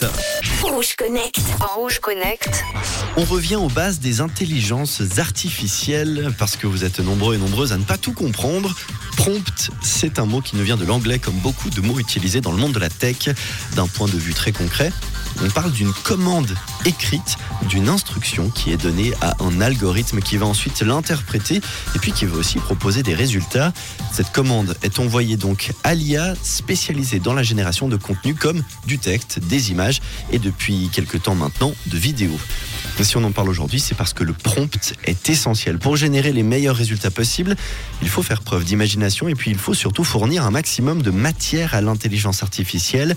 Connect. Rouge Connect. En Rouge. On revient aux bases des intelligences artificielles parce que vous êtes nombreux et nombreuses à ne pas tout comprendre. Prompt, c'est un mot qui nous vient de l'anglais comme beaucoup de mots utilisés dans le monde de la tech. D'un point de vue très concret, on parle d'une commande écrite, d'une instruction qui est donnée à un algorithme qui va ensuite l'interpréter et puis qui va aussi proposer des résultats. Cette commande est envoyée donc à l'IA spécialisée dans la génération de contenu comme du texte, des images et depuis quelques temps maintenant de vidéos. Si on en parle aujourd'hui, c'est parce que le prompt est essentiel. Pour générer les meilleurs résultats possibles, il faut faire preuve d'imagination et puis il faut surtout fournir un maximum de matière à l'intelligence artificielle.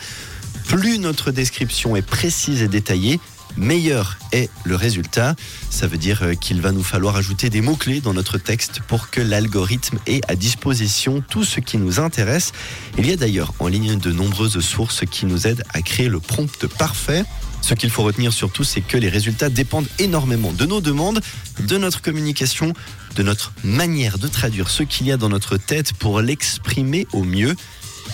Plus notre description est précise et détaillée, meilleur est le résultat. Ça veut dire euh, qu'il va nous falloir ajouter des mots-clés dans notre texte pour que l'algorithme ait à disposition tout ce qui nous intéresse. Il y a d'ailleurs en ligne de nombreuses sources qui nous aident à créer le prompt parfait. Ce qu'il faut retenir surtout, c'est que les résultats dépendent énormément de nos demandes, de notre communication, de notre manière de traduire ce qu'il y a dans notre tête pour l'exprimer au mieux.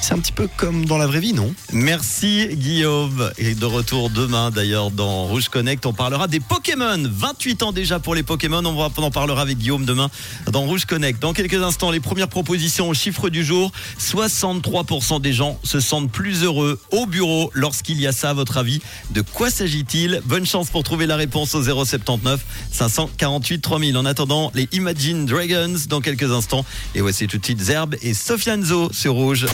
C'est un petit peu comme dans la vraie vie, non Merci Guillaume. Et de retour demain d'ailleurs dans Rouge Connect, on parlera des Pokémon. 28 ans déjà pour les Pokémon. On en parlera avec Guillaume demain dans Rouge Connect. Dans quelques instants, les premières propositions au chiffre du jour. 63% des gens se sentent plus heureux au bureau lorsqu'il y a ça, à votre avis. De quoi s'agit-il Bonne chance pour trouver la réponse au 079 548 3000. En attendant, les Imagine Dragons dans quelques instants. Et voici tout de suite Zerbe et Sofianzo sur Rouge.